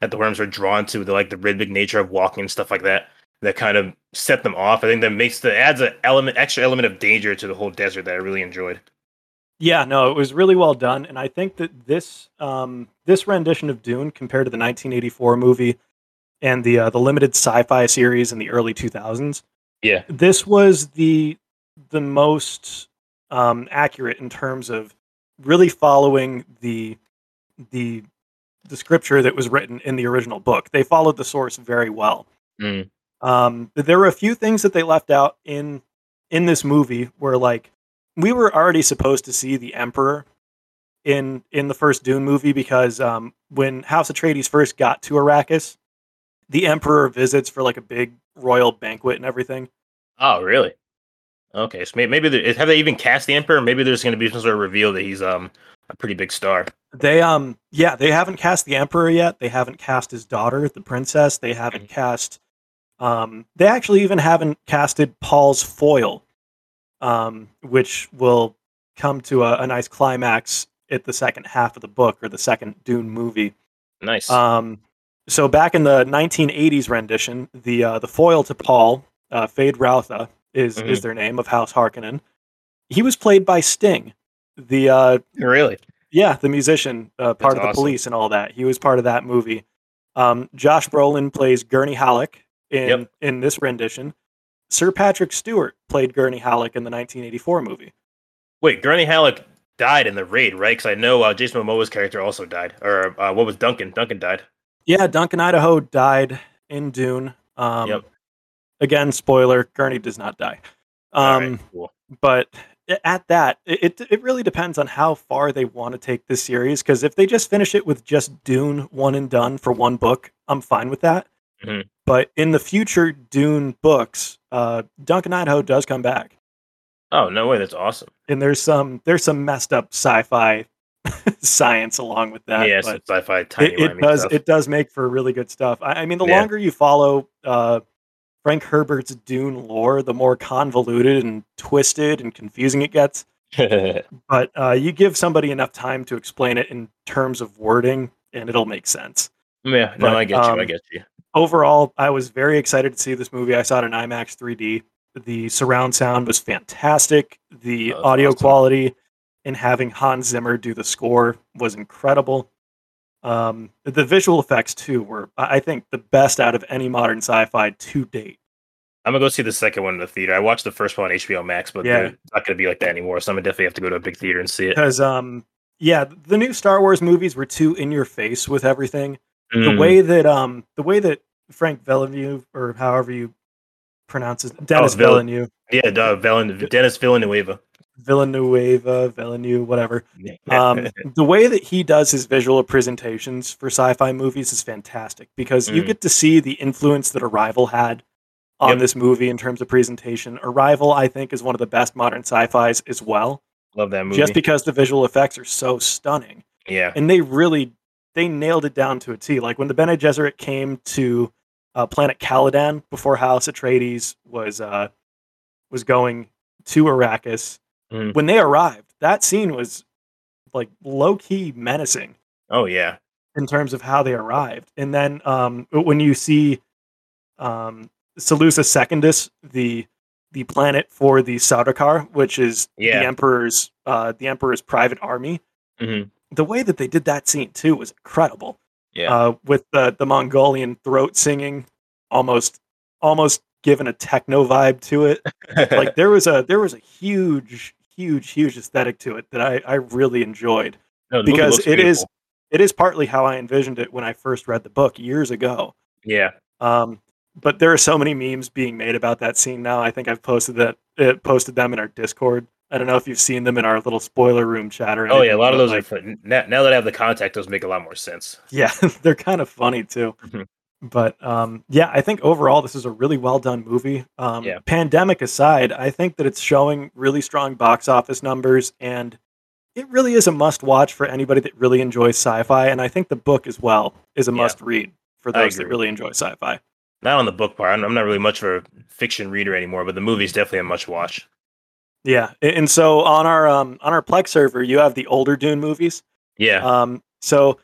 that the worms are drawn to. The like the rhythmic nature of walking and stuff like that. That kind of set them off. I think that makes the adds an element, extra element of danger to the whole desert that I really enjoyed. Yeah, no, it was really well done, and I think that this um, this rendition of Dune compared to the 1984 movie and the uh, the limited sci-fi series in the early 2000s, Yeah. this was the the most um, accurate in terms of really following the the the scripture that was written in the original book. They followed the source very well. Mm. Um, but there were a few things that they left out in in this movie where like we were already supposed to see the Emperor in in the first Dune movie because um, when House Atreides first got to Arrakis, the Emperor visits for like a big royal banquet and everything. Oh, really? Okay, so maybe, maybe have they even cast the emperor? Maybe there's going to be some sort of reveal that he's um a pretty big star. They um yeah, they haven't cast the Emperor yet. They haven't cast his daughter, the princess. They haven't cast um they actually even haven't casted Paul's foil, um, which will come to a, a nice climax at the second half of the book or the second Dune movie. Nice. Um, so back in the 1980s rendition, the uh, the foil to Paul, uh, Feyd-Rautha is is their name of House Harkonnen. He was played by Sting, the uh, really? yeah, the musician, uh, part That's of the awesome. police and all that. He was part of that movie. Um, Josh Brolin plays Gurney Halleck in Yep. in this rendition. Sir Patrick Stewart played Gurney Halleck in the 1984 movie. Wait, Gurney Halleck died in the raid, right? Because I know uh, Jason Momoa's character also died, or uh, what was Duncan? Duncan died. Yeah, Duncan Idaho died in Dune. Um, Yep. Again, spoiler: Gurney does not die. Um, right, cool. but at that, it it- really depends on how far they want to take this series. Because if they just finish it with just Dune one and done for one book, I'm fine with that. Mhm. But in the future Dune books, uh, Duncan Idaho does come back, Oh no way, that's awesome. and there's some there's some messed up sci-fi science along with that. yeah, some sci-fi tiny it, it does stuff. it does make for really good stuff. I, I mean, the Yeah. longer you follow uh, Frank Herbert's Dune lore, the more convoluted and twisted and confusing it gets. But uh, you give somebody enough time to explain it in terms of wording, and it'll make sense. yeah, no, But, I get you. I um, get you. overall, I was very excited to see this movie. I saw it in IMAX 3D. The surround sound was fantastic. The that's audio awesome. quality and having Hans Zimmer do the score was incredible. Um, the visual effects too were, I think, the best out of any modern sci-fi to date. I'm gonna go see the second one in the theater. I watched the first one on HBO Max, but Yeah. it's not gonna be like that anymore. So I'm gonna definitely have to go to a big theater and see it. Because, um, yeah, the new Star Wars movies were too in your face with everything. the Mm. way that um the way that Frank Villeneuve or however you pronounce it, Denis Vill- Villeneuve, yeah, duh, Villan- Denis Villanueva. Villanueva, Villeneuve, whatever. Um, the way that he does his visual presentations for sci-fi movies is fantastic because you Mm. get to see the influence that Arrival had on Yep. this movie in terms of presentation. Arrival, I think, is one of the best modern sci-fis as well, Love that movie. just because the visual effects are so stunning. yeah, and they really they nailed it down to a T. Like when the Bene Gesserit came to uh, planet Caladan before House Atreides was uh, was going to Arrakis. Mhm. When they arrived, that scene was like low key menacing oh yeah, in terms of how they arrived. And then um, when you see um, Salusa Secundus, the the planet for the Sardaukar, which is Yeah. the emperor's uh, the emperor's private army, Mhm. the way that they did that scene too was incredible. yeah, Uh, with the the Mongolian throat singing, almost almost given a techno vibe to it. Like there was a there was a huge huge huge aesthetic to it that I I really enjoyed No, because looks it is it is partly how I envisioned it when I first read the book years ago. Yeah, Um, but there are so many memes being made about that scene now. I think I've posted that uh, posted them in our Discord. I don't know if you've seen them in our little spoiler room chat or oh yeah, a lot of those like, are fun. Now, now that I have the contact, those make a lot more sense. yeah, they're kind of funny too. Mhm. But um, yeah, I think overall this is a really well done movie. Um, Yeah. Pandemic aside, I think that it's showing really strong box office numbers, and it really is a must watch for anybody that really enjoys sci-fi. And I think the book as well is a Yeah. must read for those that really enjoy sci-fi. Not on the book part. I'm not really much of a fiction reader anymore, but the movie's definitely a much watch. Yeah, and so on our um, on our Plex server, you have the older Dune movies. Yeah, Um, so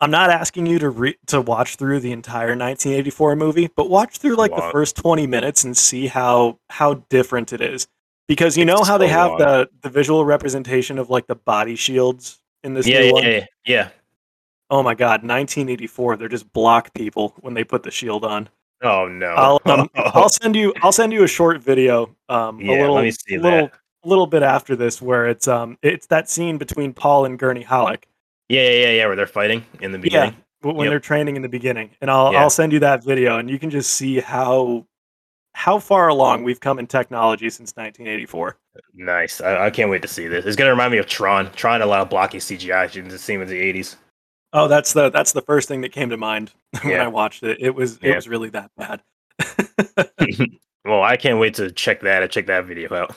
I'm not asking you to re- to watch through the entire 1984 movie, but watch through like the first 20 minutes and see how how different it is. Because you It's know how they have the the visual representation of like the body shields in this yeah, new yeah, one. yeah, yeah. Oh my god, 1984, they're just block people when they put the shield on. Oh no. I'll um, I'll send you I'll send you a short video um yeah, a little let me see little that. little bit after this where it's um it's that scene between Paul and Gurney Halleck. Yeah, yeah, yeah, yeah, where they're fighting in the beginning. w- when Yep. they're training in the beginning and I'll Yeah. I'll send you that video and you can just see how how far along we've come in technology since 1984. Nice. I, I can't wait to see this. It's gonna remind me of Tron. Tron a lot of blocky CGI. You can see in the 80s. Oh, that's the that's the first thing that came to mind when Yeah. I watched it. It was it Yeah. was really that bad. well, I can't wait to check that. and check that video out.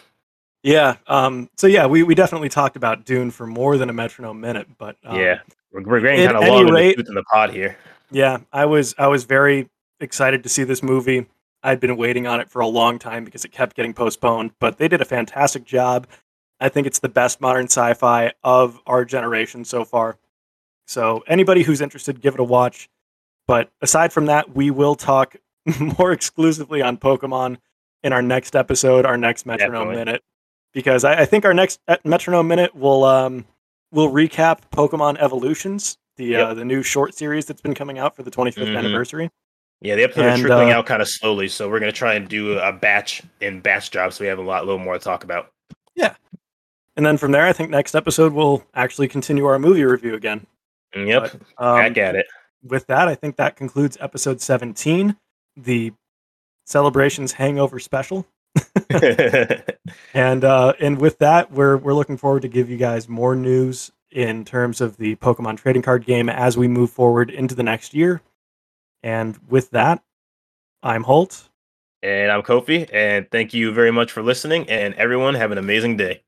Yeah. Um. So yeah, we we definitely talked about Dune for more than a metronome minute, but um, yeah, we're, we're getting kind of long in rate- in the pod here. Yeah, I was I was very excited to see this movie. I'd been waiting on it for a long time because it kept getting postponed, but they did a fantastic job. I think it's the best modern sci-fi of our generation so far. So anybody who's interested, give it a watch. But aside from that, we will talk more exclusively on Pokemon in our next episode, our next Metronome Definitely. Minute, because I, I think our next uh, Metronome Minute will um will recap Pokemon Evolutions, the Yep. uh, the new short series that's been coming out for the 25th Mhm. anniversary. Yeah, the episodes And, are trickling uh, out kind of slowly, so we're gonna try and do a batch in batch jobs, so we have a lot, little more to talk about. Yeah, and then from there, I think next episode we'll actually continue our movie review again. Mm, Yep, Um, back at it. with that, I think that concludes episode 17, the celebrations hangover special. And uh, and with that, we're we're looking forward to give you guys more news in terms of the Pokemon trading card game as we move forward into the next year. And with that, I'm Holt. And I'm Kofi, and thank you very much for listening. And everyone, have an amazing day.